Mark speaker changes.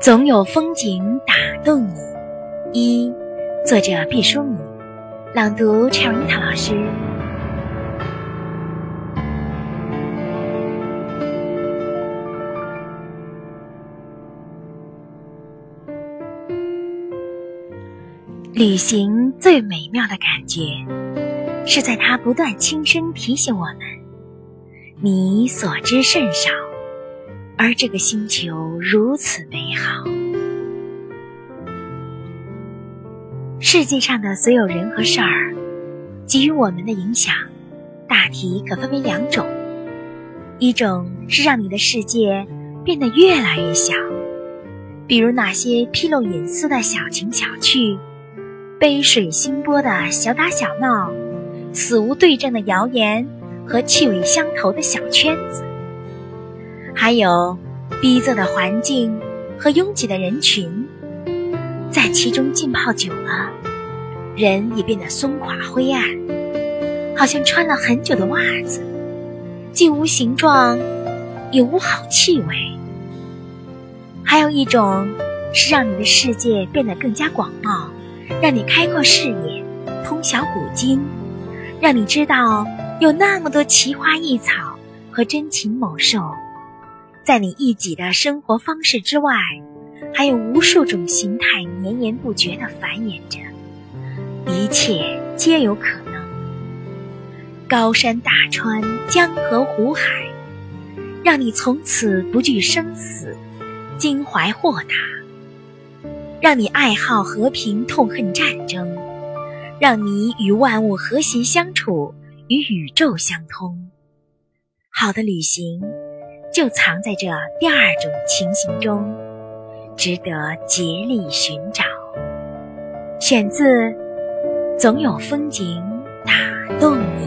Speaker 1: 总有风景打动你。一，作者毕淑敏，朗读 c h e r i t a 老师。旅行最美妙的感觉，是在它不断轻声提醒我们：你所知甚少，而这个星球如此美好。世界上的所有人和事儿，给予我们的影响，大体可分为两种：一种是让你的世界变得越来越小，比如那些披露隐私的小情小趣。杯水兴波的小打小闹，死无对证的谣言和气味相投的小圈子，还有逼仄的环境和拥挤的人群，在其中浸泡久了，人也变得松垮灰暗，好像穿了很久的袜子，既无形状，也无好气味。还有一种是让你的世界变得更加广袤。让你开阔视野，通晓古今，让你知道有那么多奇花异草和珍禽猛兽，在你一己的生活方式之外，还有无数种形态绵延不绝地繁衍着，一切皆有可能。高山大川，江河湖海，让你从此不惧生死，襟怀豁达。让你爱好和平，痛恨战争；让你与万物和谐相处，与宇宙相通。好的旅行，就藏在这第二种情形中，值得竭力寻找。选自《总有风景打动你》。